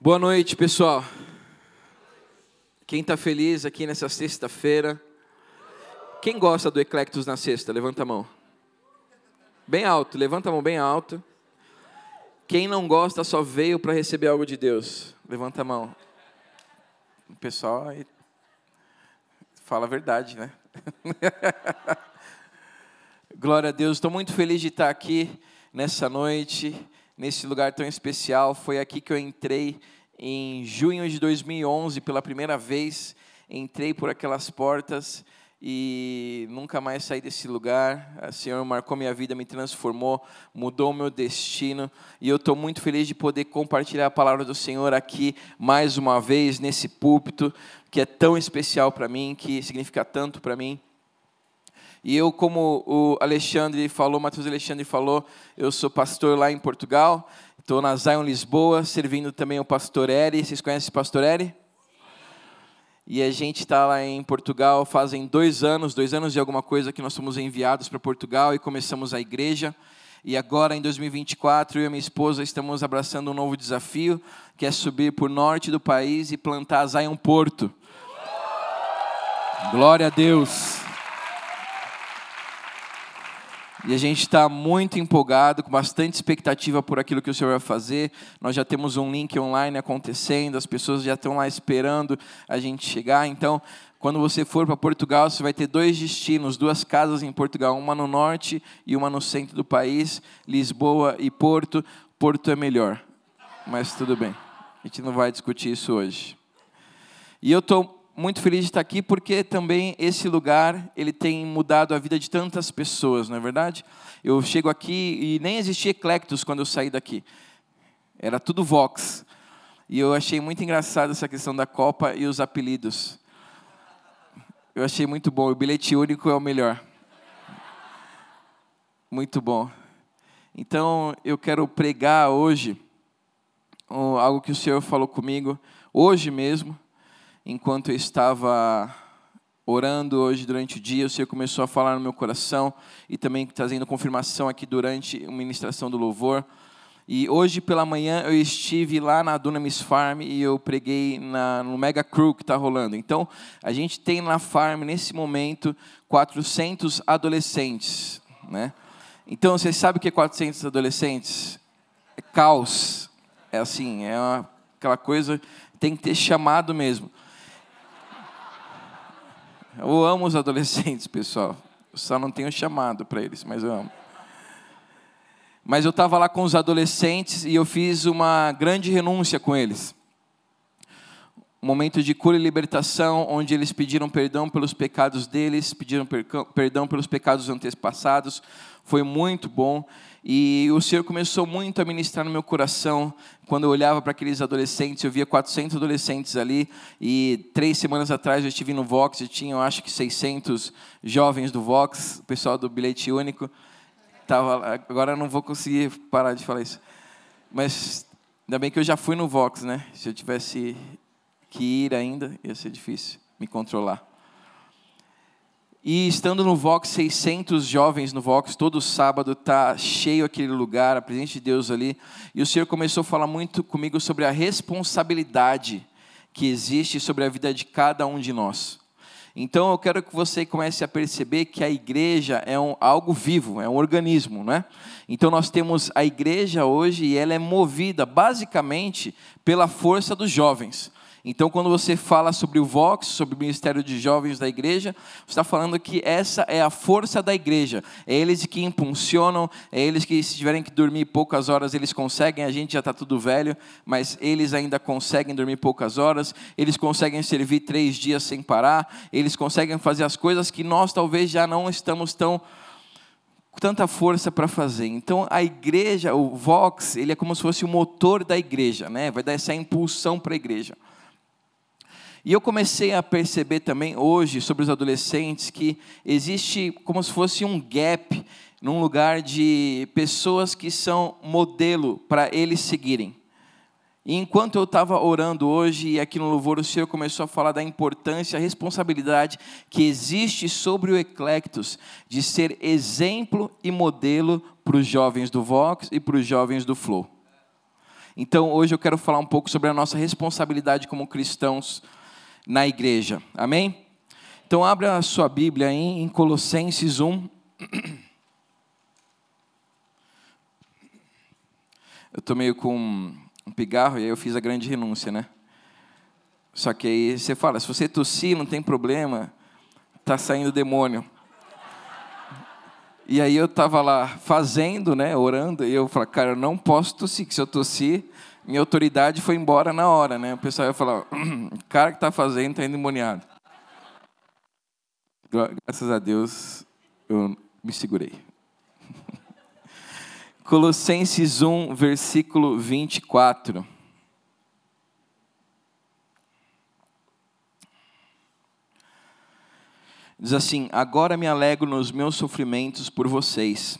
Boa noite, pessoal. Quem está feliz aqui nessa sexta-feira? Quem gosta do Eclectus na sexta? Levanta a mão. Bem alto, levanta a mão bem alto. Quem não gosta só veio para receber algo de Deus? Levanta a mão. O pessoal aí fala a verdade, né? Glória a Deus, estou muito feliz de estar aqui nessa noite, nesse lugar tão especial. Foi aqui que eu entrei em junho de 2011 pela primeira vez. Entrei por aquelas portas e nunca mais saí desse lugar. O Senhor marcou minha vida, me transformou, mudou meu destino. E eu estou muito feliz de poder compartilhar a palavra do Senhor aqui mais uma vez, nesse púlpito, que é tão especial para mim, que significa tanto para mim. E eu, como o Alexandre falou, Matheus Alexandre falou, eu sou pastor lá em Portugal. Estou na Zion Lisboa, servindo também o pastor Eri. Vocês conhecem o pastor Eri? E a gente está lá em Portugal fazem dois anos, dois anos e alguma coisa que nós fomos enviados para Portugal e começamos a igreja. E agora, em 2024, eu e minha esposa estamos abraçando um novo desafio, que é subir por norte do país e plantar Zion Porto. Glória a Deus. E a gente está muito empolgado, com bastante expectativa por aquilo que o Senhor vai fazer. Nós já temos um link online acontecendo, as pessoas já estão lá esperando a gente chegar. Então, quando você for para Portugal, você vai ter dois destinos, duas casas em Portugal, uma no norte e uma no centro do país, Lisboa e Porto. Porto é melhor, mas tudo bem. A gente não vai discutir isso hoje. E eu estou muito feliz de estar aqui porque também esse lugar ele tem mudado a vida de tantas pessoas, não é verdade? Eu chego aqui e nem existia Eclectus quando eu saí daqui. Era tudo Vox. E eu achei muito engraçado essa questão da Copa e os apelidos. Eu achei muito bom. O bilhete único é o melhor. Muito bom. Então, eu quero pregar hoje algo que o Senhor falou comigo, hoje mesmo enquanto eu estava orando hoje durante o dia, o Senhor começou a falar no meu coração e também trazendo confirmação aqui durante a ministração do louvor. E hoje pela manhã eu estive lá na Dunamis Farm e eu preguei na, no Mega Crew que está rolando. Então, a gente tem na farm, nesse momento, 400 adolescentes. Né? Então, vocês sabem o que é 400 adolescentes? É caos. É assim, é uma, aquela coisa, tem que ter chamado mesmo. Eu amo os adolescentes, pessoal. Eu só não tenho chamado para eles, mas eu amo. Mas eu estava lá com os adolescentes e eu fiz uma grande renúncia com eles. Um momento de cura e libertação, onde eles pediram perdão pelos pecados deles, pediram perdão pelos pecados antepassados. Foi muito bom. E o Senhor começou muito a ministrar no meu coração. Quando eu olhava para aqueles adolescentes, eu via 400 adolescentes ali. E três semanas atrás eu estive no Vox e tinha, eu acho que 600 jovens do Vox, o pessoal do bilhete único. Tava, agora eu não vou conseguir parar de falar isso. Mas ainda bem que eu já fui no Vox, né? Se eu tivesse que ir ainda, ia ser difícil me controlar. E estando no Vox, 600 jovens no Vox, todo sábado está cheio aquele lugar, a presença de Deus ali. E o Senhor começou a falar muito comigo sobre a responsabilidade que existe sobre a vida de cada um de nós. Então eu quero que você comece a perceber que a igreja é um, algo vivo, é um organismo, né? Então nós temos a igreja hoje e ela é movida basicamente pela força dos jovens. Então, quando você fala sobre o Vox, sobre o Ministério de Jovens da igreja, você está falando que essa é a força da igreja. É eles que impulsionam, é eles que, se tiverem que dormir poucas horas, eles conseguem. A gente já está tudo velho, mas eles ainda conseguem dormir poucas horas. Eles conseguem servir três dias sem parar. Eles conseguem fazer as coisas que nós talvez já não estamos tão tanta força para fazer. Então a igreja, o Vox, ele é como se fosse o motor da igreja, né? Vai dar essa impulsão para a igreja. E eu comecei a perceber também hoje sobre os adolescentes que existe como se fosse um gap num lugar de pessoas que são modelo para eles seguirem. E enquanto eu estava orando hoje e aqui no louvor, o Senhor começou a falar da importância, a responsabilidade que existe sobre o Eclectus de ser exemplo e modelo para os jovens do Vox e para os jovens do Flow. Então, hoje eu quero falar um pouco sobre a nossa responsabilidade como cristãos na igreja. Amém? Então, abra a sua Bíblia aí em Colossenses 1. Eu estou meio com um pigarro e aí eu fiz a grande renúncia, né? Só que aí você fala, se você tossir, não tem problema, tá saindo demônio. E aí eu estava lá fazendo, né, orando, e eu falei, cara, eu não posso tossir, que se eu tossir, minha autoridade foi embora na hora, né? O pessoal ia falar, o cara que está fazendo está endemoniado. Graças a Deus, eu me segurei. Colossenses 1, versículo 24. Diz assim: Agora me alegro nos meus sofrimentos por vocês,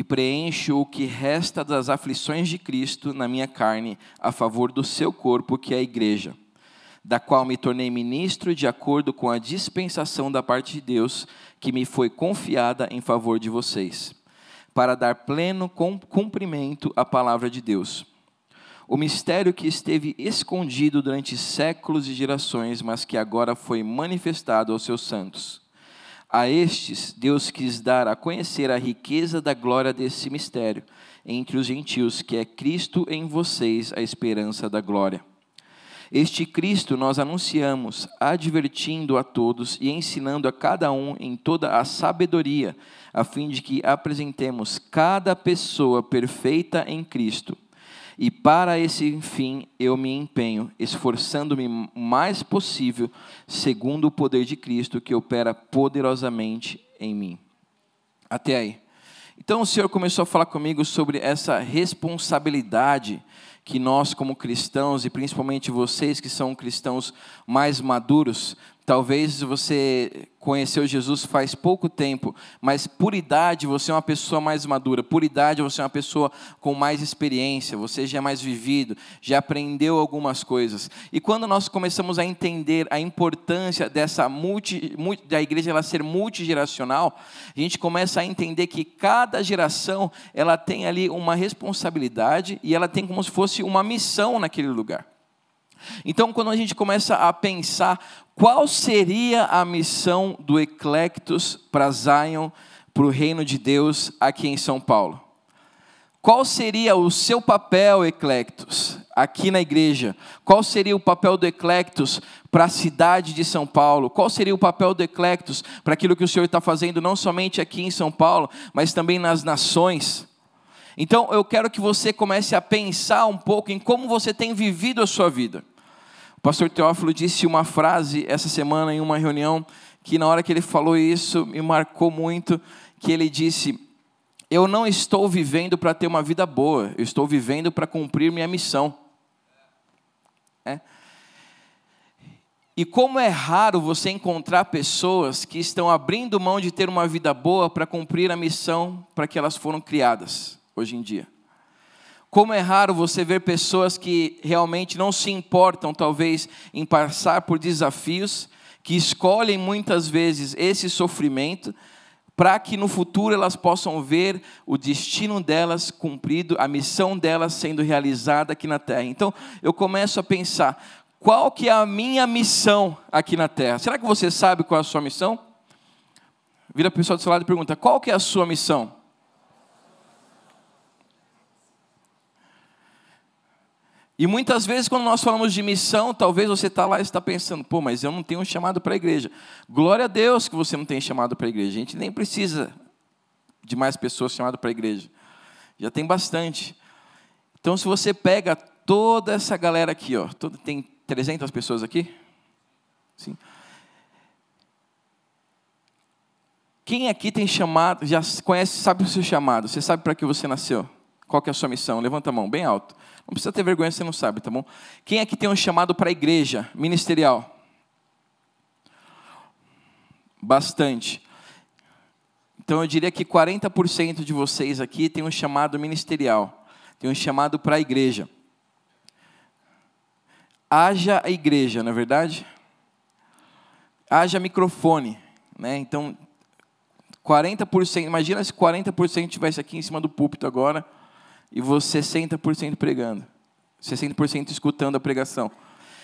e preencho o que resta das aflições de Cristo na minha carne, a favor do seu corpo, que é a igreja, da qual me tornei ministro de acordo com a dispensação da parte de Deus, que me foi confiada em favor de vocês, para dar pleno cumprimento à palavra de Deus. O mistério que esteve escondido durante séculos e gerações, mas que agora foi manifestado aos seus santos. A estes, Deus quis dar a conhecer a riqueza da glória desse mistério entre os gentios, que é Cristo em vocês, a esperança da glória. Este Cristo nós anunciamos, advertindo a todos e ensinando a cada um em toda a sabedoria, a fim de que apresentemos cada pessoa perfeita em Cristo. E para esse fim eu me empenho, esforçando-me o mais possível, segundo o poder de Cristo que opera poderosamente em mim. Até aí. Então o Senhor começou a falar comigo sobre essa responsabilidade que nós, como cristãos, e principalmente vocês que são cristãos mais maduros, Talvez você conheceu Jesus faz pouco tempo, mas por idade você é uma pessoa mais madura, por idade você é uma pessoa com mais experiência, você já é mais vivido, já aprendeu algumas coisas. E quando nós começamos a entender a importância dessa multi, da igreja ela ser multigeracional, a gente começa a entender que cada geração ela tem ali uma responsabilidade e ela tem como se fosse uma missão naquele lugar. Então, quando a gente começa a pensar qual seria a missão do Eclectus para Zion, para o reino de Deus aqui em São Paulo? Qual seria o seu papel, Eclectus, aqui na igreja? Qual seria o papel do Eclectus para a cidade de São Paulo? Qual seria o papel do Eclectus para aquilo que o Senhor está fazendo, não somente aqui em São Paulo, mas também nas nações? Então, eu quero que você comece a pensar um pouco em como você tem vivido a sua vida. O pastor Teófilo disse uma frase essa semana em uma reunião que na hora que ele falou isso me marcou muito, que ele disse: "Eu não estou vivendo para ter uma vida boa, eu estou vivendo para cumprir minha missão". É. E como é raro você encontrar pessoas que estão abrindo mão de ter uma vida boa para cumprir a missão para que elas foram criadas hoje em dia. Como é raro você ver pessoas que realmente não se importam, talvez, em passar por desafios, que escolhem muitas vezes esse sofrimento, para que no futuro elas possam ver o destino delas cumprido, a missão delas sendo realizada aqui na terra. Então, eu começo a pensar, qual que é a minha missão aqui na terra? Será que você sabe qual é a sua missão? Vira a pessoa do seu lado e pergunta, qual que é a sua missão? E muitas vezes, quando nós falamos de missão, talvez você está lá e está pensando, pô, mas eu não tenho um chamado para a igreja. Glória a Deus que você não tem chamado para a igreja. A gente nem precisa de mais pessoas chamadas para a igreja. Já tem bastante. Então, se você pega toda essa galera aqui, ó, todo, tem 300 pessoas aqui? Sim. Quem aqui tem chamado, já conhece, sabe o seu chamado? Você sabe para que você nasceu? Qual que é a sua missão? Levanta a mão, bem alto. Não precisa ter vergonha se você não sabe, tá bom? Quem aqui tem um chamado para a igreja ministerial? Bastante. Então eu diria que 40% de vocês aqui tem um chamado ministerial, tem um chamado para a igreja. Haja a igreja, não é verdade? Haja microfone, né? Então 40%, imagina se 40% tivesse aqui em cima do púlpito agora e você 60% pregando. 60% escutando a pregação.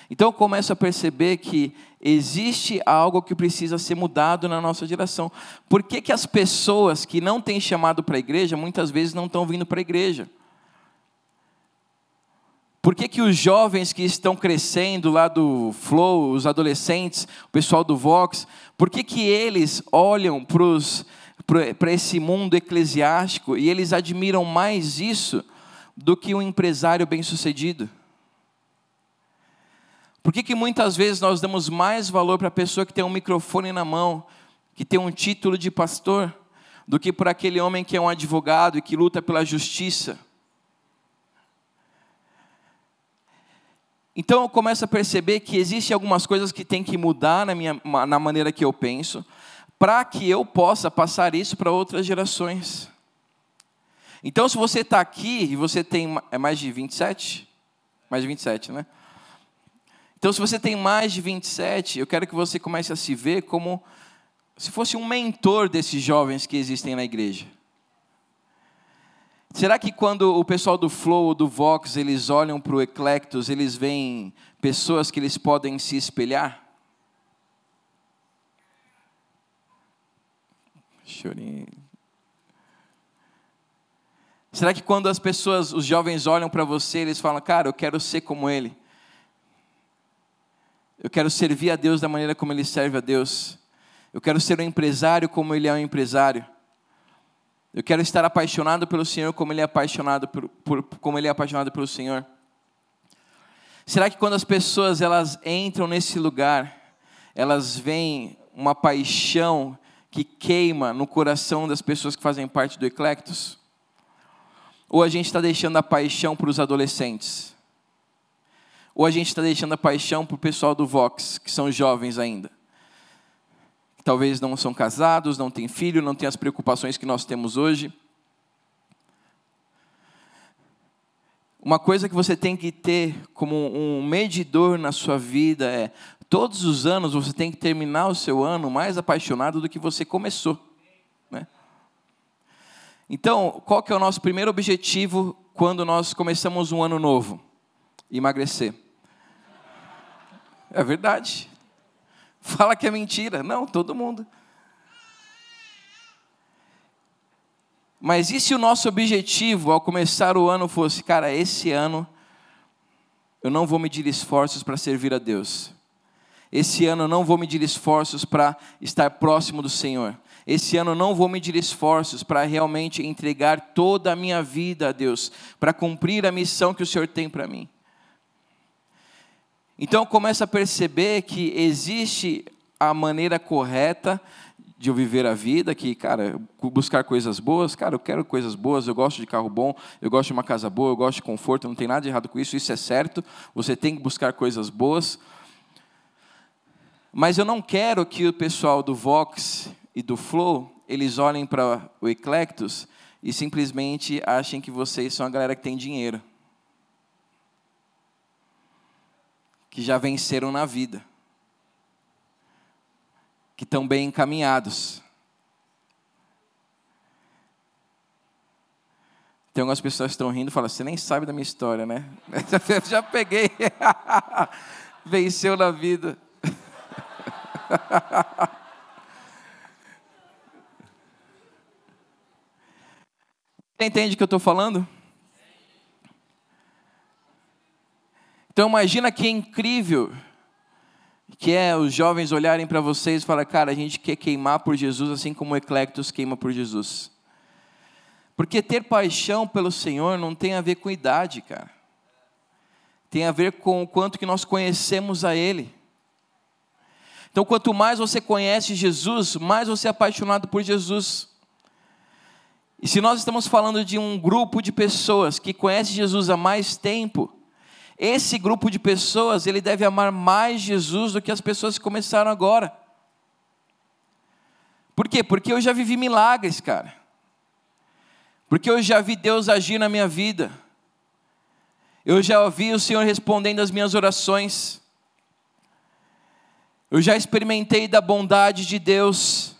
Então eu começo a perceber que existe algo que precisa ser mudado na nossa geração. Por que, que as pessoas que não têm chamado para a igreja, muitas vezes não estão vindo para a igreja? Por que, que os jovens que estão crescendo lá do Flow, os adolescentes, o pessoal do Vox, por que, que eles olham para esse mundo eclesiástico e eles admiram mais isso do que um empresário bem-sucedido? Por que, que muitas vezes nós damos mais valor para a pessoa que tem um microfone na mão, que tem um título de pastor, do que para aquele homem que é um advogado e que luta pela justiça? Então eu começo a perceber que existem algumas coisas que tem que mudar na, minha, na maneira que eu penso, para que eu possa passar isso para outras gerações. Então, se você está aqui e você tem é mais de 27? Mais de 27, né? Então, se você tem mais de 27, eu quero que você comece a se ver como se fosse um mentor desses jovens que existem na igreja. Será que quando o pessoal do Flow ou do Vox, eles olham para o Eclectus, eles veem pessoas que eles podem se espelhar? Chorinho. Será que quando as pessoas, os jovens olham para você, eles falam, cara, eu quero ser como ele. Eu quero servir a Deus da maneira como ele serve a Deus. Eu quero ser um empresário como ele é um empresário. Eu quero estar apaixonado pelo Senhor como ele é apaixonado por, por, como ele é apaixonado pelo Senhor. Será que quando as pessoas elas entram nesse lugar, elas veem uma paixão que queima no coração das pessoas que fazem parte do Eclectus? Ou a gente está deixando a paixão para os adolescentes? Ou a gente está deixando a paixão para o pessoal do Vox, que são jovens ainda? talvez não são casados, não têm filho, não têm as preocupações que nós temos hoje. Uma coisa que você tem que ter como um medidor na sua vida é: todos os anos você tem que terminar o seu ano mais apaixonado do que você começou. Né? Então, qual que é o nosso primeiro objetivo quando nós começamos um ano novo? Emagrecer. É verdade. Fala que é mentira. Não, todo mundo. Mas e se o nosso objetivo ao começar o ano fosse, cara, esse ano eu não vou medir esforços para servir a Deus. Esse ano não vou medir esforços para estar próximo do Senhor. Esse ano não vou medir esforços para realmente entregar toda a minha vida a Deus, para cumprir a missão que o Senhor tem para mim. Então eu começo a perceber que existe a maneira correta de eu viver a vida, que, cara, buscar coisas boas, cara, eu quero coisas boas, eu gosto de carro bom, eu gosto de uma casa boa, eu gosto de conforto, não tem nada de errado com isso, isso é certo, você tem que buscar coisas boas. Mas eu não quero que o pessoal do Vox e do Flow, eles olhem para o Eclectus e simplesmente achem que vocês são a galera que tem dinheiro. que já venceram na vida, que estão bem encaminhados. Tem algumas pessoas que estão rindo e falam: Você nem sabe da minha história, né? já peguei. Venceu na vida. Entende o que eu estou falando? Então imagina que incrível que é os jovens olharem para vocês e falar, cara, a gente quer queimar por Jesus assim como o Eclectus queima por Jesus. Porque ter paixão pelo Senhor não tem a ver com idade, cara. Tem a ver com o quanto que nós conhecemos a Ele. Então, quanto mais você conhece Jesus, mais você é apaixonado por Jesus. E se nós estamos falando de um grupo de pessoas que conhece Jesus há mais tempo, esse grupo de pessoas, ele deve amar mais Jesus do que as pessoas que começaram agora. Por quê? Porque eu já vivi milagres, cara. Porque eu já vi Deus agir na minha vida. Eu já ouvi o Senhor respondendo às minhas orações. Eu já experimentei da bondade de Deus.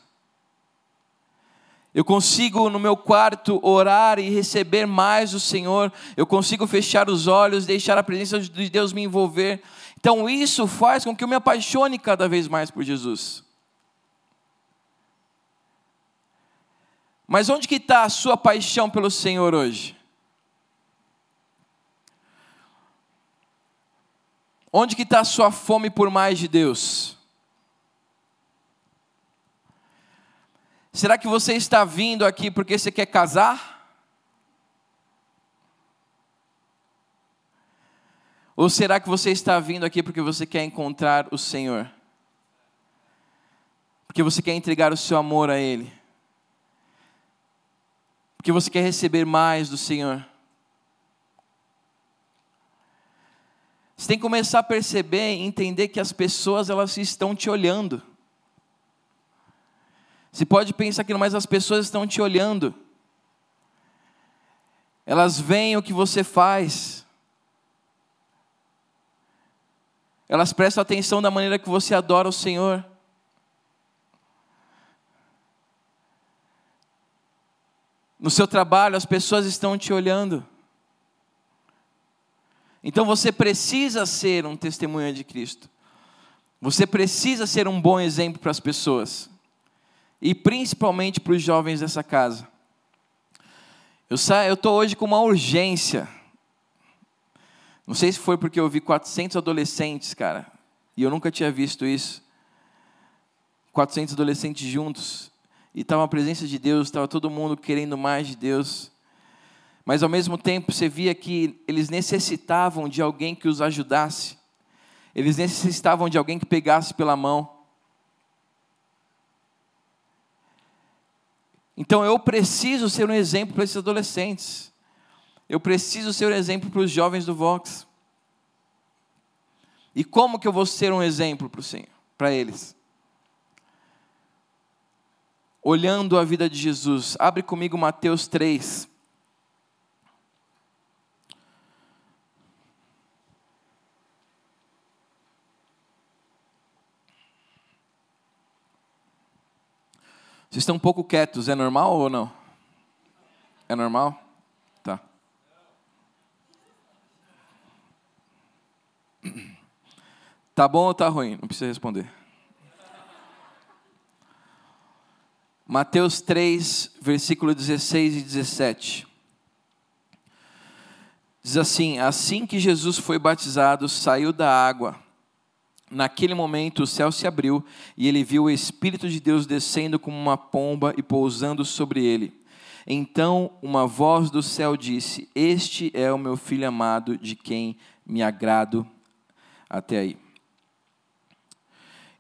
Eu consigo no meu quarto orar e receber mais do Senhor. Eu consigo fechar os olhos, deixar a presença de Deus me envolver. Então isso faz com que eu me apaixone cada vez mais por Jesus. Mas onde que está a sua paixão pelo Senhor hoje? Onde que está a sua fome por mais de Deus? Será que você está vindo aqui porque você quer casar? Ou será que você está vindo aqui porque você quer encontrar o Senhor? Porque você quer entregar o seu amor a Ele? Porque você quer receber mais do Senhor? Você tem que começar a perceber e entender que as pessoas elas estão te olhando. Você pode pensar que mas as pessoas estão te olhando. Elas veem o que você faz. Elas prestam atenção da maneira que você adora o Senhor. No seu trabalho, as pessoas estão te olhando. Então você precisa ser um testemunha de Cristo. Você precisa ser um bom exemplo para as pessoas. E principalmente para os jovens dessa casa. Eu estou hoje com uma urgência não sei se foi porque eu vi 400 adolescentes, cara, e eu nunca tinha visto isso. 400 adolescentes juntos, e estava a presença de Deus, estava todo mundo querendo mais de Deus. Mas ao mesmo tempo você via que eles necessitavam de alguém que os ajudasse. Eles necessitavam de alguém que pegasse pela mão. Então eu preciso ser um exemplo para esses adolescentes. Eu preciso ser um exemplo para os jovens do Vox. E como que eu vou ser um exemplo para o Senhor, para eles? Olhando a vida de Jesus. Abre comigo Mateus 3. Vocês estão um pouco quietos, é normal ou não? É normal? Tá bom ou tá ruim? Não precisa responder. Mateus 3, versículo 16 e 17. Diz assim: Assim que Jesus foi batizado, saiu da água. Naquele momento o céu se abriu e ele viu o Espírito de Deus descendo como uma pomba e pousando sobre ele. Então uma voz do céu disse: Este é o meu filho amado, de quem me agrado até aí.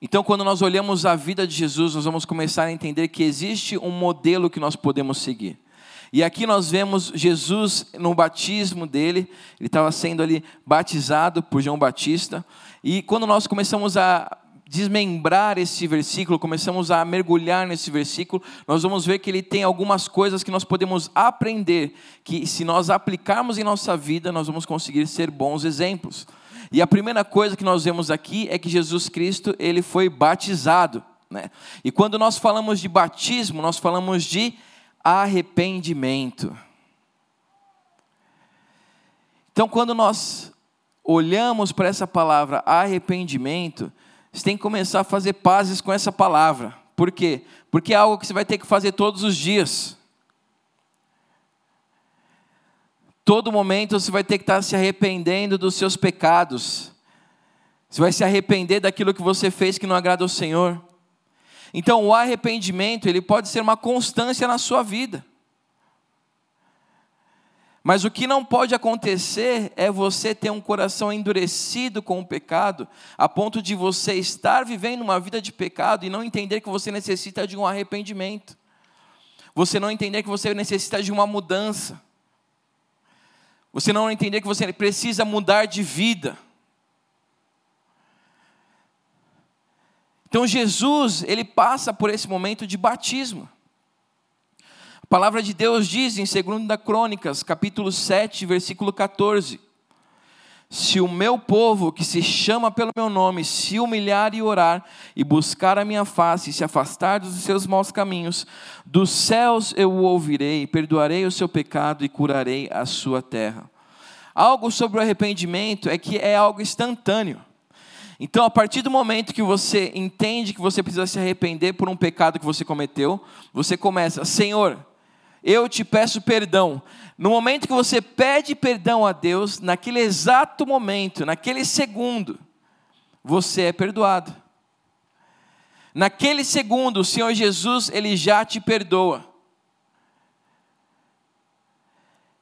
Então, quando nós olhamos a vida de Jesus, nós vamos começar a entender que existe um modelo que nós podemos seguir. E aqui nós vemos Jesus no batismo dele, ele estava sendo ali batizado por João Batista. E quando nós começamos a desmembrar esse versículo, começamos a mergulhar nesse versículo, nós vamos ver que ele tem algumas coisas que nós podemos aprender, que se nós aplicarmos em nossa vida, nós vamos conseguir ser bons exemplos. E a primeira coisa que nós vemos aqui é que Jesus Cristo, ele foi batizado, né? E quando nós falamos de batismo, nós falamos de arrependimento. Então, quando nós olhamos para essa palavra arrependimento, você tem que começar a fazer pazes com essa palavra. Por quê? Porque é algo que você vai ter que fazer todos os dias. Todo momento você vai ter que estar se arrependendo dos seus pecados. Você vai se arrepender daquilo que você fez que não agrada ao Senhor. Então, o arrependimento, ele pode ser uma constância na sua vida. Mas o que não pode acontecer é você ter um coração endurecido com o pecado, a ponto de você estar vivendo uma vida de pecado e não entender que você necessita de um arrependimento. Você não entender que você necessita de uma mudança. Você não entender que você precisa mudar de vida. Então Jesus, ele passa por esse momento de batismo. A palavra de Deus diz em 2 Crônicas, capítulo 7, versículo 14: se o meu povo, que se chama pelo meu nome, se humilhar e orar, e buscar a minha face, e se afastar dos seus maus caminhos, dos céus eu o ouvirei, perdoarei o seu pecado e curarei a sua terra. Algo sobre o arrependimento é que é algo instantâneo. Então, a partir do momento que você entende que você precisa se arrepender por um pecado que você cometeu, você começa, Senhor, eu te peço perdão. No momento que você pede perdão a Deus, naquele exato momento, naquele segundo, você é perdoado. Naquele segundo, o Senhor Jesus, ele já te perdoa.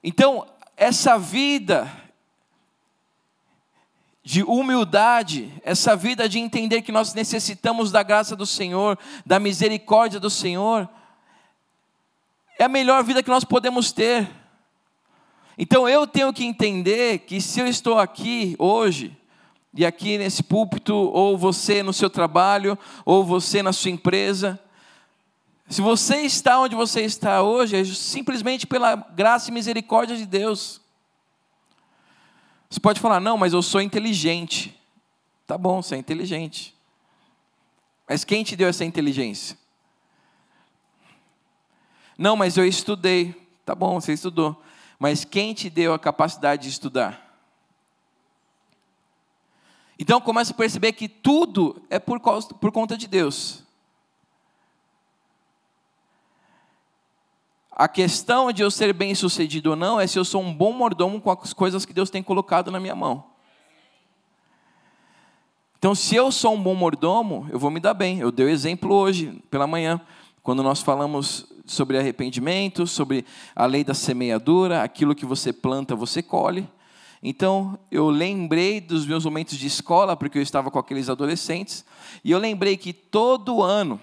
Então, essa vida de humildade, essa vida de entender que nós necessitamos da graça do Senhor, da misericórdia do Senhor, é a melhor vida que nós podemos ter. Então eu tenho que entender que se eu estou aqui hoje, e aqui nesse púlpito, ou você no seu trabalho, ou você na sua empresa, se você está onde você está hoje, é simplesmente pela graça e misericórdia de Deus. Você pode falar, não, mas eu sou inteligente. Tá bom, você é inteligente. Mas quem te deu essa inteligência? Não, mas eu estudei. Tá bom, você estudou. Mas quem te deu a capacidade de estudar? Então começa a perceber que tudo é por, causa, por conta de Deus. A questão de eu ser bem sucedido ou não é se eu sou um bom mordomo com as coisas que Deus tem colocado na minha mão. Então, se eu sou um bom mordomo, eu vou me dar bem. Eu dei o exemplo hoje, pela manhã, quando nós falamos sobre arrependimento, sobre a lei da semeadura, aquilo que você planta, você colhe. Então, eu lembrei dos meus momentos de escola, porque eu estava com aqueles adolescentes, e eu lembrei que todo ano,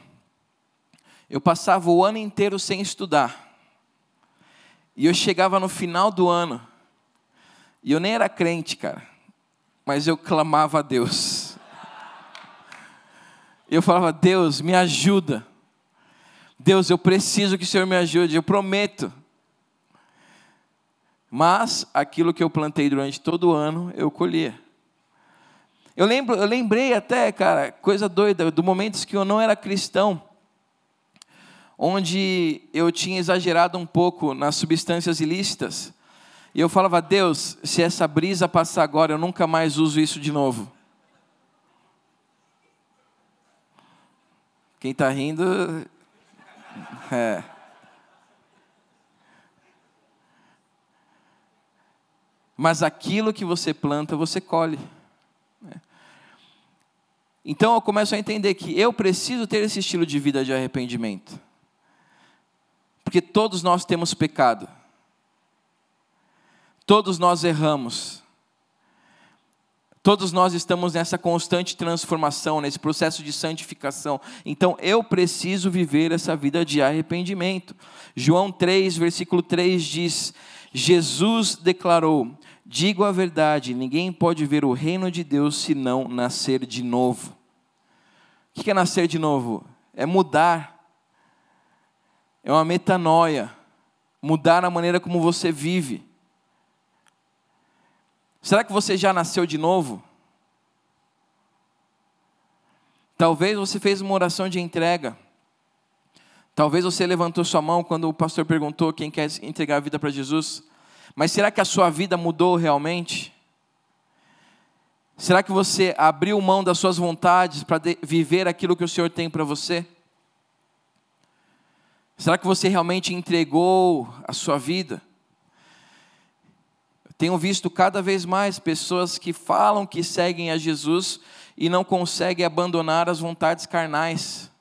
eu passava o ano inteiro sem estudar. E eu chegava no final do ano, e eu nem era crente, cara, mas eu clamava a Deus. Eu falava, Deus, me ajuda. Deus, eu preciso que o Senhor me ajude, eu prometo. Mas aquilo que eu plantei durante todo o ano, eu colhia. Eu, lembro, eu lembrei até, cara, coisa doida, do momentos que eu não era cristão onde eu tinha exagerado um pouco nas substâncias ilícitas. E eu falava, Deus, se essa brisa passar agora, eu nunca mais uso isso de novo. Quem está rindo. É. Mas aquilo que você planta, você colhe. Então eu começo a entender que eu preciso ter esse estilo de vida de arrependimento. Porque todos nós temos pecado. Todos nós erramos. Todos nós estamos nessa constante transformação, nesse processo de santificação. Então eu preciso viver essa vida de arrependimento. João 3, versículo 3 diz: Jesus declarou: Digo a verdade, ninguém pode ver o reino de Deus se não nascer de novo. O que é nascer de novo? É mudar é uma metanoia, mudar a maneira como você vive. Será que você já nasceu de novo? Talvez você fez uma oração de entrega. Talvez você levantou sua mão quando o pastor perguntou quem quer entregar a vida para Jesus. Mas será que a sua vida mudou realmente? Será que você abriu mão das suas vontades para viver aquilo que o Senhor tem para você? Será que você realmente entregou a sua vida? Tenho visto cada vez mais pessoas que falam que seguem a Jesus e não conseguem abandonar as vontades carnais.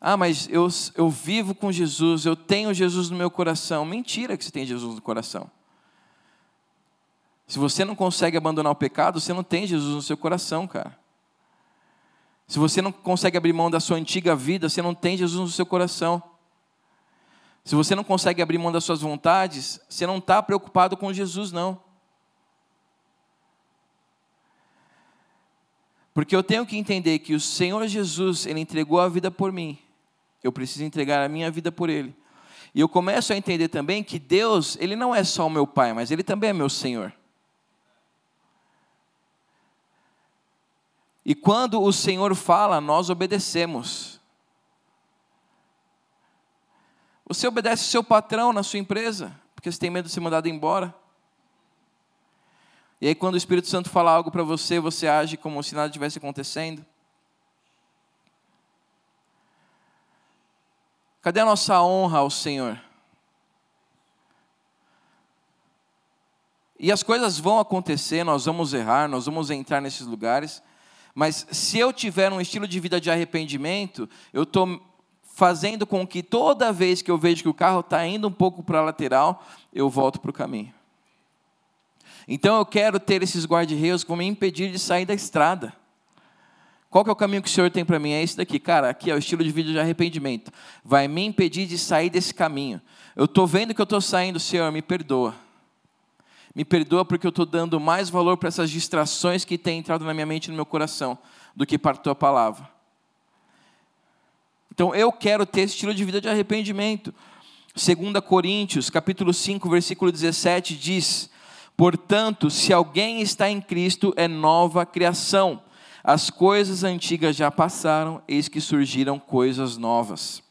Ah, mas eu, eu vivo com Jesus, eu tenho Jesus no meu coração. Mentira que você tem Jesus no coração. Se você não consegue abandonar o pecado, você não tem Jesus no seu coração, cara. Se você não consegue abrir mão da sua antiga vida, você não tem Jesus no seu coração. Se você não consegue abrir mão das suas vontades, você não está preocupado com Jesus, não. Porque eu tenho que entender que o Senhor Jesus, Ele entregou a vida por mim. Eu preciso entregar a minha vida por Ele. E eu começo a entender também que Deus, Ele não é só o meu Pai, mas Ele também é meu Senhor. E quando o Senhor fala, nós obedecemos. Você obedece o seu patrão na sua empresa, porque você tem medo de ser mandado embora. E aí, quando o Espírito Santo fala algo para você, você age como se nada estivesse acontecendo. Cadê a nossa honra ao Senhor? E as coisas vão acontecer, nós vamos errar, nós vamos entrar nesses lugares, mas se eu tiver um estilo de vida de arrependimento, eu estou fazendo com que toda vez que eu vejo que o carro está indo um pouco para a lateral, eu volto para o caminho. Então eu quero ter esses guarda-reios que vão me impedir de sair da estrada. Qual que é o caminho que o Senhor tem para mim? É esse daqui, cara. Aqui é o estilo de vida de arrependimento. Vai me impedir de sair desse caminho. Eu estou vendo que eu estou saindo, Senhor, me perdoa. Me perdoa porque eu estou dando mais valor para essas distrações que têm entrado na minha mente e no meu coração do que para a tua palavra. Então eu quero ter esse estilo de vida de arrependimento. 2 Coríntios, capítulo 5, versículo 17 diz: "Portanto, se alguém está em Cristo, é nova criação. As coisas antigas já passaram, eis que surgiram coisas novas.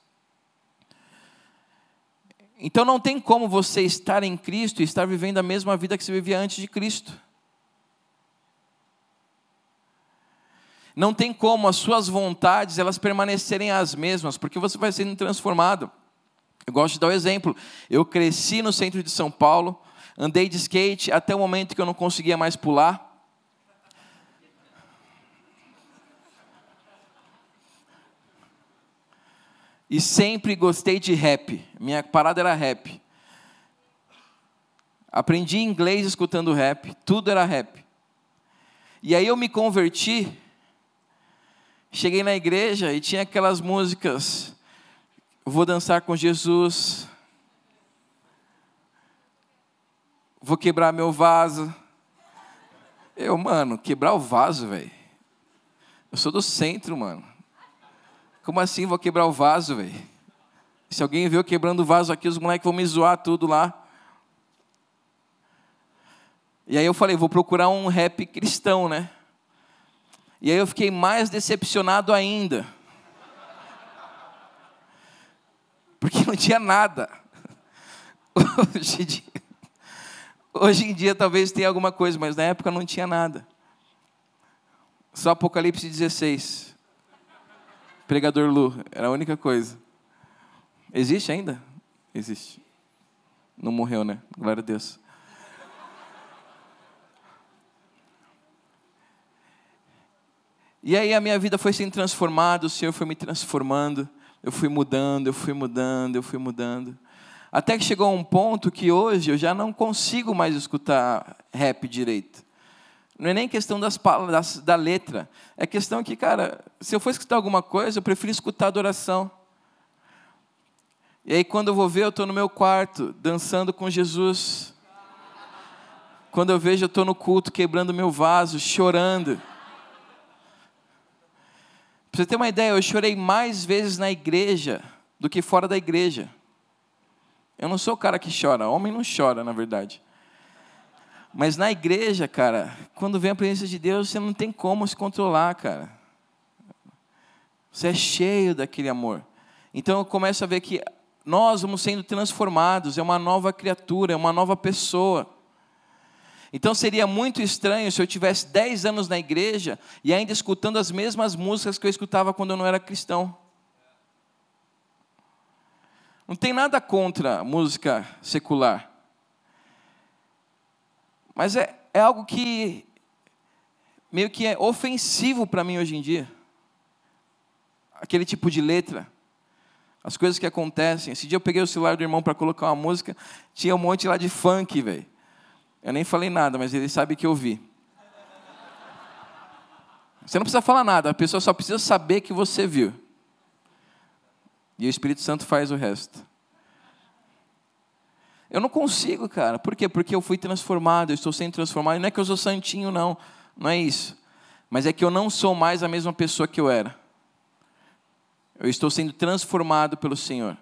Então não tem como você estar em Cristo e estar vivendo a mesma vida que você vivia antes de Cristo. Não tem como as suas vontades elas permanecerem as mesmas, porque você vai sendo transformado. Eu gosto de dar o um exemplo. Eu cresci no centro de São Paulo, andei de skate até o momento que eu não conseguia mais pular. E sempre gostei de rap. Minha parada era rap. Aprendi inglês escutando rap, tudo era rap. E aí eu me converti, cheguei na igreja e tinha aquelas músicas, vou dançar com Jesus, vou quebrar meu vaso. Eu, mano, quebrar o vaso, velho. Eu sou do centro, mano. Como assim vou quebrar o vaso, velho? Se alguém viu quebrando o vaso aqui, os moleques vão me zoar tudo lá. E aí eu falei, vou procurar um rap cristão, né? E aí eu fiquei mais decepcionado ainda. Porque não tinha nada. Hoje em dia, hoje em dia talvez tenha alguma coisa, mas na época não tinha nada. Só Apocalipse 16. Pregador Lu, era a única coisa. Existe ainda? Existe. Não morreu, né? Glória a Deus. E aí a minha vida foi sendo transformada, o Senhor foi me transformando, eu fui mudando, eu fui mudando, eu fui mudando. Até que chegou um ponto que hoje eu já não consigo mais escutar rap direito. Não é nem questão das palavras, da letra. É questão que, cara, se eu for escutar alguma coisa, eu prefiro escutar adoração. E aí, quando eu vou ver, eu estou no meu quarto, dançando com Jesus. Quando eu vejo, eu estou no culto, quebrando meu vaso, chorando. Para você ter uma ideia, eu chorei mais vezes na igreja do que fora da igreja. Eu não sou o cara que chora, homem não chora, na verdade. Mas na igreja, cara, quando vem a presença de Deus, você não tem como se controlar, cara. Você é cheio daquele amor. Então eu começo a ver que nós vamos sendo transformados, é uma nova criatura, é uma nova pessoa. Então seria muito estranho se eu tivesse 10 anos na igreja e ainda escutando as mesmas músicas que eu escutava quando eu não era cristão. Não tem nada contra música secular. Mas é, é algo que meio que é ofensivo para mim hoje em dia. Aquele tipo de letra. As coisas que acontecem. Esse dia eu peguei o celular do irmão para colocar uma música, tinha um monte lá de funk, velho. Eu nem falei nada, mas ele sabe que eu vi. Você não precisa falar nada, a pessoa só precisa saber que você viu. E o Espírito Santo faz o resto. Eu não consigo, cara. Por quê? Porque eu fui transformado, eu estou sendo transformado. E não é que eu sou santinho, não. Não é isso. Mas é que eu não sou mais a mesma pessoa que eu era. Eu estou sendo transformado pelo Senhor.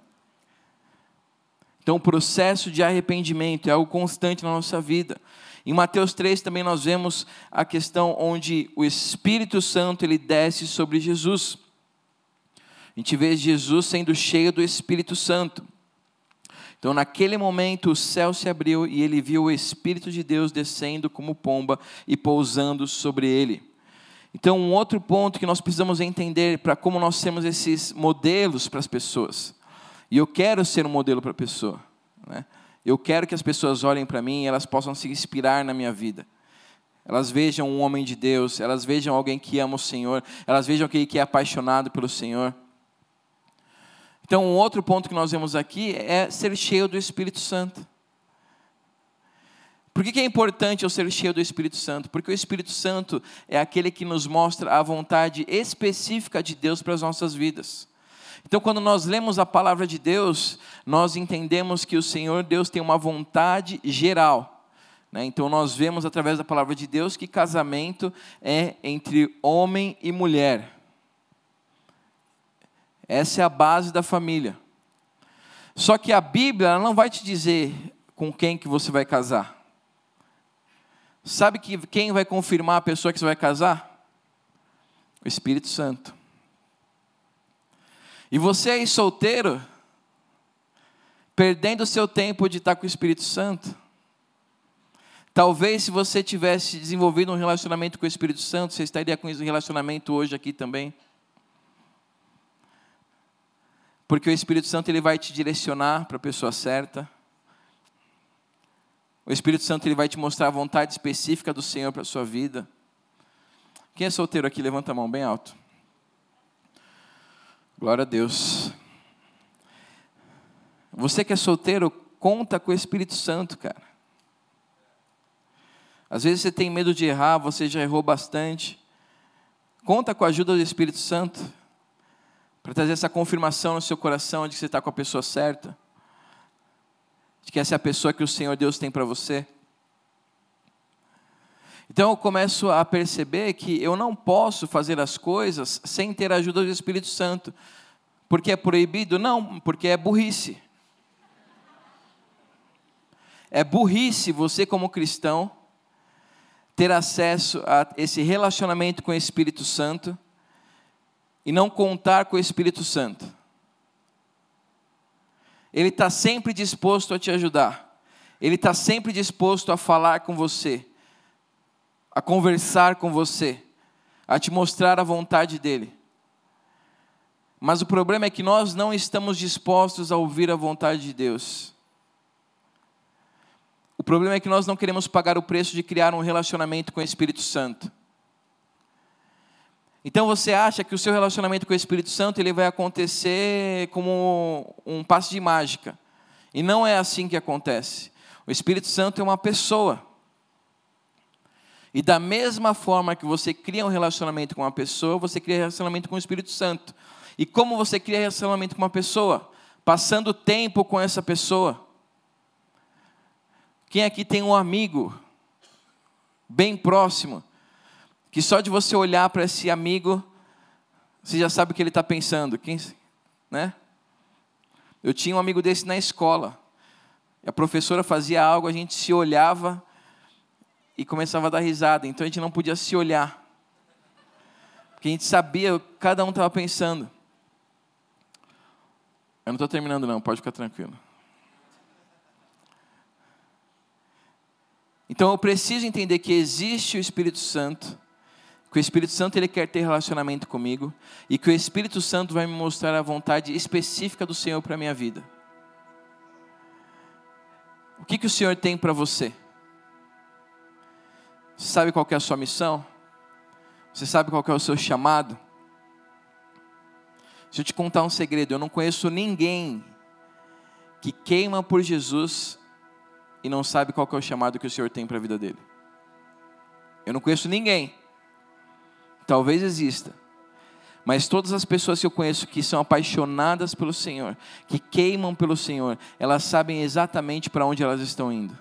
Então, o processo de arrependimento é algo constante na nossa vida. Em Mateus 3 também nós vemos a questão onde o Espírito Santo ele desce sobre Jesus. A gente vê Jesus sendo cheio do Espírito Santo. Então, naquele momento, o céu se abriu e ele viu o Espírito de Deus descendo como pomba e pousando sobre ele. Então, um outro ponto que nós precisamos entender para como nós temos esses modelos para as pessoas. E eu quero ser um modelo para a pessoa. Né? Eu quero que as pessoas olhem para mim e elas possam se inspirar na minha vida. Elas vejam um homem de Deus, elas vejam alguém que ama o Senhor, elas vejam aquele que é apaixonado pelo Senhor. Então, um outro ponto que nós vemos aqui é ser cheio do Espírito Santo. Por que é importante eu ser cheio do Espírito Santo? Porque o Espírito Santo é aquele que nos mostra a vontade específica de Deus para as nossas vidas. Então, quando nós lemos a palavra de Deus, nós entendemos que o Senhor Deus tem uma vontade geral. Né? Então, nós vemos através da palavra de Deus que casamento é entre homem e mulher. Essa é a base da família. Só que a Bíblia não vai te dizer com quem que você vai casar. Sabe que quem vai confirmar a pessoa que você vai casar? O Espírito Santo. E você aí solteiro, perdendo o seu tempo de estar com o Espírito Santo. Talvez se você tivesse desenvolvido um relacionamento com o Espírito Santo, você estaria com esse relacionamento hoje aqui também. Porque o Espírito Santo ele vai te direcionar para a pessoa certa. O Espírito Santo ele vai te mostrar a vontade específica do Senhor para a sua vida. Quem é solteiro aqui, levanta a mão bem alto. Glória a Deus. Você que é solteiro, conta com o Espírito Santo, cara. Às vezes você tem medo de errar, você já errou bastante. Conta com a ajuda do Espírito Santo para trazer essa confirmação no seu coração de que você está com a pessoa certa de que essa é a pessoa que o Senhor Deus tem para você. Então eu começo a perceber que eu não posso fazer as coisas sem ter a ajuda do Espírito Santo. Porque é proibido? Não, porque é burrice. É burrice você, como cristão, ter acesso a esse relacionamento com o Espírito Santo e não contar com o Espírito Santo. Ele está sempre disposto a te ajudar. Ele está sempre disposto a falar com você, a conversar com você, a te mostrar a vontade dele. Mas o problema é que nós não estamos dispostos a ouvir a vontade de Deus. O problema é que nós não queremos pagar o preço de criar um relacionamento com o Espírito Santo. Então você acha que o seu relacionamento com o Espírito Santo ele vai acontecer como um passe de mágica. E não é assim que acontece. O Espírito Santo é uma pessoa. E da mesma forma que você cria um relacionamento com uma pessoa, você cria um relacionamento com o Espírito Santo. E como você cria um relacionamento com uma pessoa? Passando tempo com essa pessoa. Quem aqui tem um amigo bem próximo que só de você olhar para esse amigo, você já sabe o que ele está pensando. Quem, né? Eu tinha um amigo desse na escola. A professora fazia algo, a gente se olhava e começava a dar risada. Então a gente não podia se olhar. Porque a gente sabia cada um estava pensando. Eu não estou terminando não, pode ficar tranquilo. Então eu preciso entender que existe o Espírito Santo que o Espírito Santo ele quer ter relacionamento comigo e que o Espírito Santo vai me mostrar a vontade específica do Senhor para a minha vida. O que, que o Senhor tem para você? Você sabe qual é a sua missão? Você sabe qual é o seu chamado? Deixa eu te contar um segredo. Eu não conheço ninguém que queima por Jesus e não sabe qual é o chamado que o Senhor tem para a vida dele. Eu não conheço ninguém Talvez exista. Mas todas as pessoas que eu conheço que são apaixonadas pelo Senhor, que queimam pelo Senhor, elas sabem exatamente para onde elas estão indo.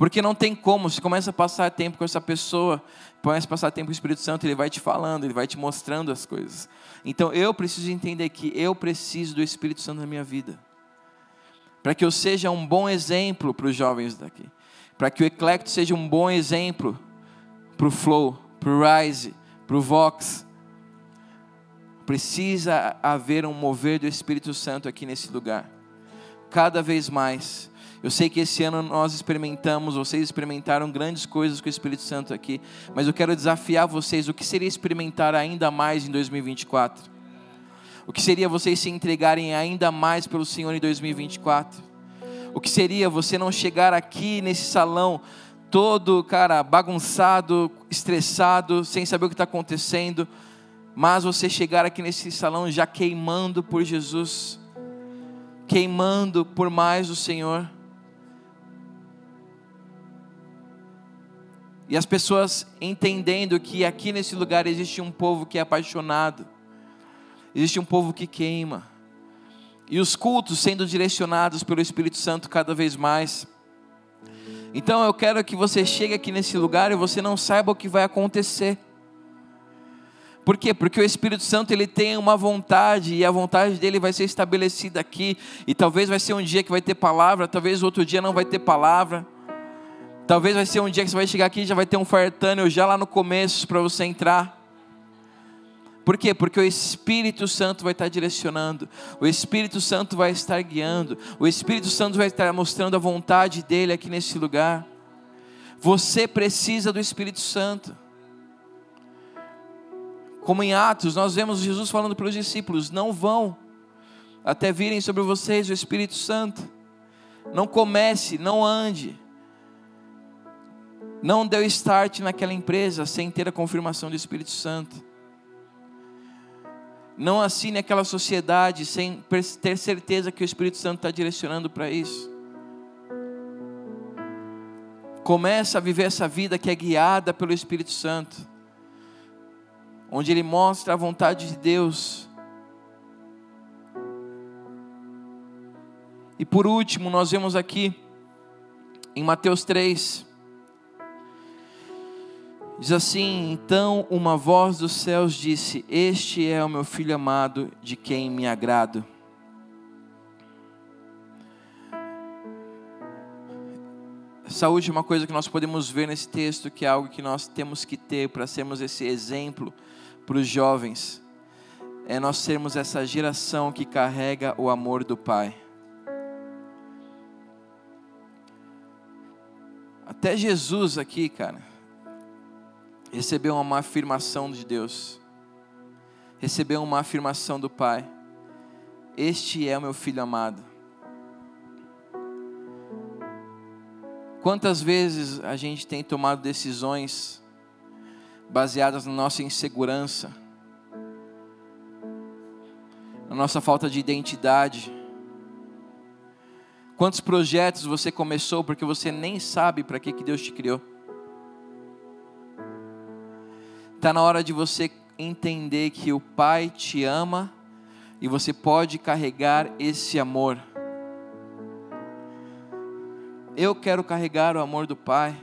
Porque não tem como, se começa a passar tempo com essa pessoa, começa a passar tempo com o Espírito Santo, ele vai te falando, ele vai te mostrando as coisas. Então eu preciso entender que eu preciso do Espírito Santo na minha vida. para que eu seja um bom exemplo para os jovens daqui, para que o Eclecto seja um bom exemplo para o Flow, para o Rise, para o Vox. Precisa haver um mover do Espírito Santo aqui nesse lugar, cada vez mais. Eu sei que esse ano nós experimentamos, vocês experimentaram grandes coisas com o Espírito Santo aqui, mas eu quero desafiar vocês: o que seria experimentar ainda mais em 2024? O que seria vocês se entregarem ainda mais pelo Senhor em 2024? O que seria você não chegar aqui nesse salão todo, cara, bagunçado, estressado, sem saber o que está acontecendo, mas você chegar aqui nesse salão já queimando por Jesus, queimando por mais o Senhor. E as pessoas entendendo que aqui nesse lugar existe um povo que é apaixonado Existe um povo que queima. E os cultos sendo direcionados pelo Espírito Santo cada vez mais. Então eu quero que você chegue aqui nesse lugar e você não saiba o que vai acontecer. Por quê? Porque o Espírito Santo ele tem uma vontade e a vontade dele vai ser estabelecida aqui. E talvez vai ser um dia que vai ter palavra, talvez outro dia não vai ter palavra. Talvez vai ser um dia que você vai chegar aqui e já vai ter um fire tunnel já lá no começo para você entrar. Por quê? Porque o Espírito Santo vai estar direcionando, o Espírito Santo vai estar guiando, o Espírito Santo vai estar mostrando a vontade dele aqui nesse lugar. Você precisa do Espírito Santo. Como em Atos, nós vemos Jesus falando para os discípulos: não vão até virem sobre vocês o Espírito Santo. Não comece, não ande. Não deu start naquela empresa sem ter a confirmação do Espírito Santo. Não assine aquela sociedade sem ter certeza que o Espírito Santo está direcionando para isso. Começa a viver essa vida que é guiada pelo Espírito Santo, onde Ele mostra a vontade de Deus. E por último, nós vemos aqui em Mateus 3, Diz assim: Então uma voz dos céus disse: Este é o meu filho amado, de quem me agrado. Saúde é uma coisa que nós podemos ver nesse texto, que é algo que nós temos que ter para sermos esse exemplo para os jovens. É nós sermos essa geração que carrega o amor do Pai. Até Jesus aqui, cara recebeu uma afirmação de Deus, recebeu uma afirmação do Pai: Este é o meu filho amado. Quantas vezes a gente tem tomado decisões baseadas na nossa insegurança, na nossa falta de identidade? Quantos projetos você começou porque você nem sabe para que, que Deus te criou? Está na hora de você entender que o Pai te ama e você pode carregar esse amor. Eu quero carregar o amor do Pai.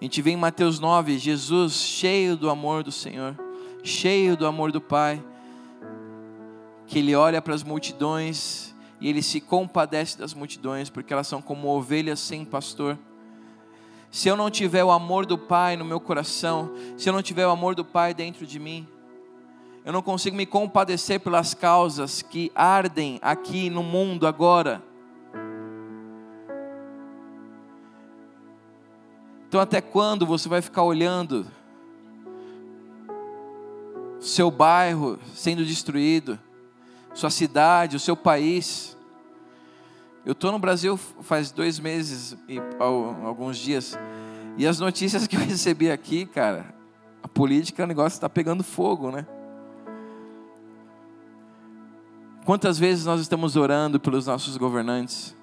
A gente vê em Mateus 9, Jesus cheio do amor do Senhor, cheio do amor do Pai, que ele olha para as multidões e ele se compadece das multidões, porque elas são como ovelhas sem pastor se eu não tiver o amor do Pai no meu coração, se eu não tiver o amor do Pai dentro de mim, eu não consigo me compadecer pelas causas que ardem aqui no mundo agora. Então, até quando você vai ficar olhando seu bairro sendo destruído, sua cidade, o seu país? Eu estou no Brasil faz dois meses e alguns dias. E as notícias que eu recebi aqui, cara, a política, o negócio está pegando fogo, né? Quantas vezes nós estamos orando pelos nossos governantes?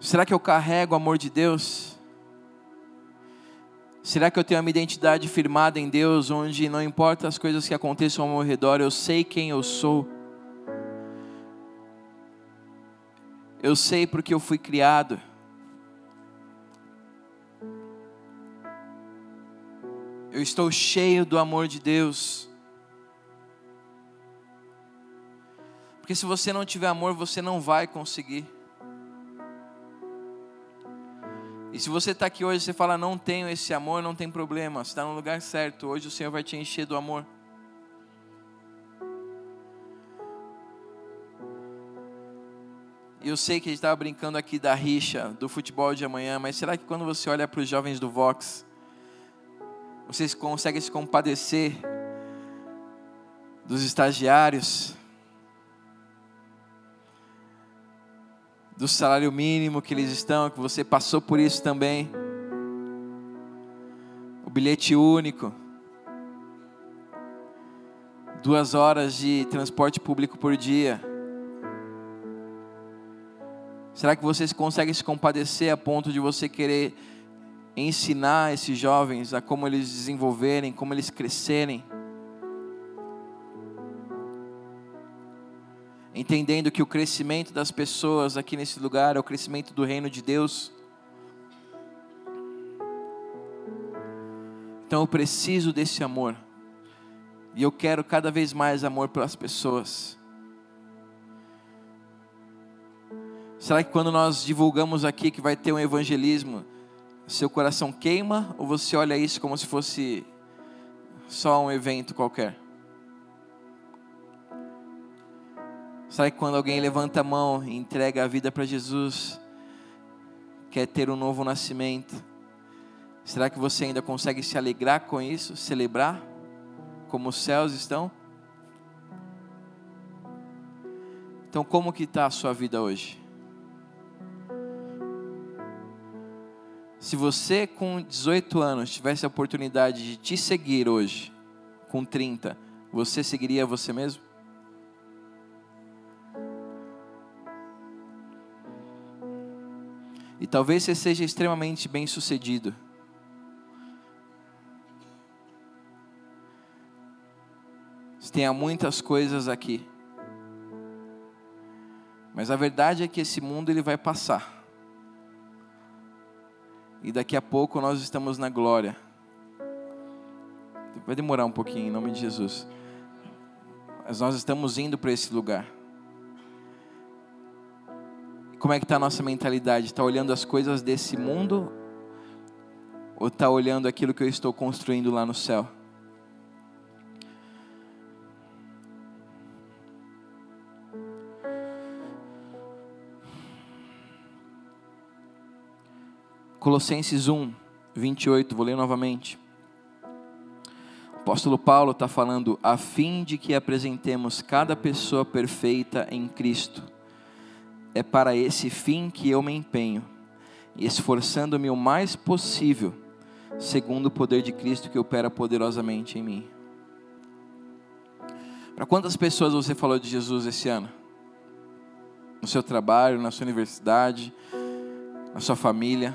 Será que eu carrego o amor de Deus? Será que eu tenho uma identidade firmada em Deus, onde não importa as coisas que aconteçam ao meu redor, eu sei quem eu sou? Eu sei porque eu fui criado. Eu estou cheio do amor de Deus. Porque se você não tiver amor, você não vai conseguir. E se você está aqui hoje e você fala, não tenho esse amor, não tem problema, está no lugar certo. Hoje o Senhor vai te encher do amor. Eu sei que a gente estava brincando aqui da rixa, do futebol de amanhã, mas será que quando você olha para os jovens do Vox, vocês conseguem se compadecer dos estagiários, do salário mínimo que eles estão, que você passou por isso também, o bilhete único, duas horas de transporte público por dia. Será que vocês conseguem se compadecer a ponto de você querer ensinar esses jovens a como eles desenvolverem, como eles crescerem? Entendendo que o crescimento das pessoas aqui nesse lugar é o crescimento do reino de Deus. Então eu preciso desse amor. E eu quero cada vez mais amor pelas pessoas. Será que quando nós divulgamos aqui que vai ter um evangelismo, seu coração queima ou você olha isso como se fosse só um evento qualquer? Que quando alguém levanta a mão e entrega a vida para Jesus, quer ter um novo nascimento, será que você ainda consegue se alegrar com isso, celebrar como os céus estão? Então, como que está a sua vida hoje? Se você com 18 anos tivesse a oportunidade de te seguir hoje, com 30, você seguiria você mesmo? E talvez você seja extremamente bem sucedido. Você tenha muitas coisas aqui. Mas a verdade é que esse mundo ele vai passar e daqui a pouco nós estamos na glória. Vai demorar um pouquinho, em nome de Jesus. Mas nós estamos indo para esse lugar. Como é que está a nossa mentalidade? Está olhando as coisas desse mundo? Ou está olhando aquilo que eu estou construindo lá no céu? Colossenses 1, 28, vou ler novamente. O apóstolo Paulo está falando, a fim de que apresentemos cada pessoa perfeita em Cristo. É para esse fim que eu me empenho, esforçando-me o mais possível, segundo o poder de Cristo que opera poderosamente em mim. Para quantas pessoas você falou de Jesus esse ano? No seu trabalho, na sua universidade, na sua família?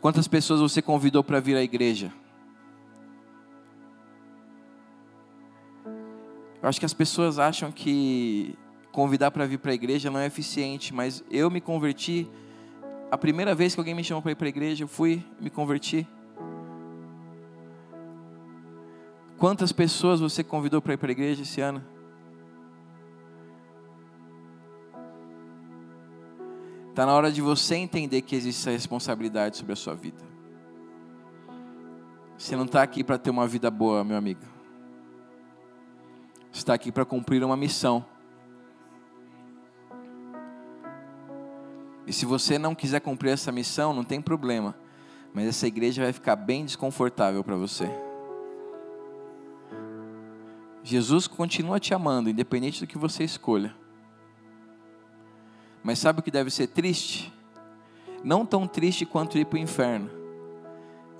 Quantas pessoas você convidou para vir à igreja? Eu acho que as pessoas acham que convidar para vir para a igreja não é eficiente, mas eu me converti. A primeira vez que alguém me chamou para ir para a igreja, eu fui, me converti. Quantas pessoas você convidou para ir para a igreja esse ano? Está na hora de você entender que existe essa responsabilidade sobre a sua vida. Você não está aqui para ter uma vida boa, meu amigo. Você está aqui para cumprir uma missão. E se você não quiser cumprir essa missão, não tem problema. Mas essa igreja vai ficar bem desconfortável para você. Jesus continua te amando, independente do que você escolha. Mas sabe o que deve ser triste? Não tão triste quanto ir para o inferno.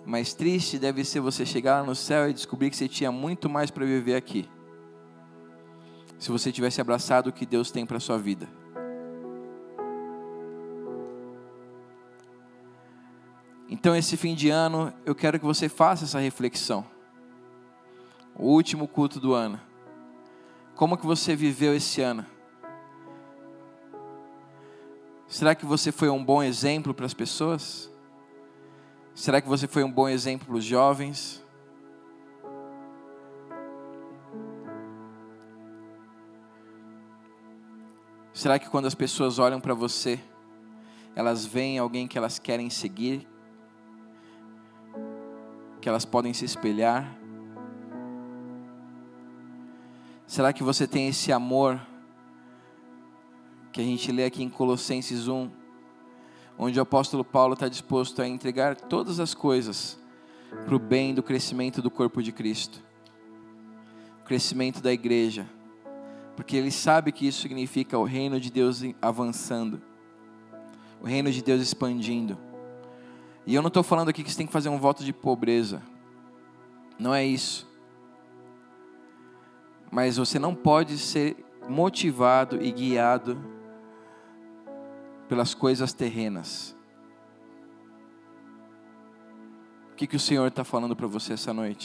Mas triste deve ser você chegar lá no céu e descobrir que você tinha muito mais para viver aqui. Se você tivesse abraçado o que Deus tem para sua vida. Então, esse fim de ano, eu quero que você faça essa reflexão. O último culto do ano. Como que você viveu esse ano? Será que você foi um bom exemplo para as pessoas? Será que você foi um bom exemplo para os jovens? Será que quando as pessoas olham para você, elas veem alguém que elas querem seguir, que elas podem se espelhar? Será que você tem esse amor que a gente lê aqui em Colossenses 1, onde o apóstolo Paulo está disposto a entregar todas as coisas para o bem do crescimento do corpo de Cristo, o crescimento da igreja, porque ele sabe que isso significa o reino de Deus avançando, o reino de Deus expandindo. E eu não estou falando aqui que você tem que fazer um voto de pobreza, não é isso. Mas você não pode ser motivado e guiado pelas coisas terrenas. O que, que o Senhor está falando para você essa noite?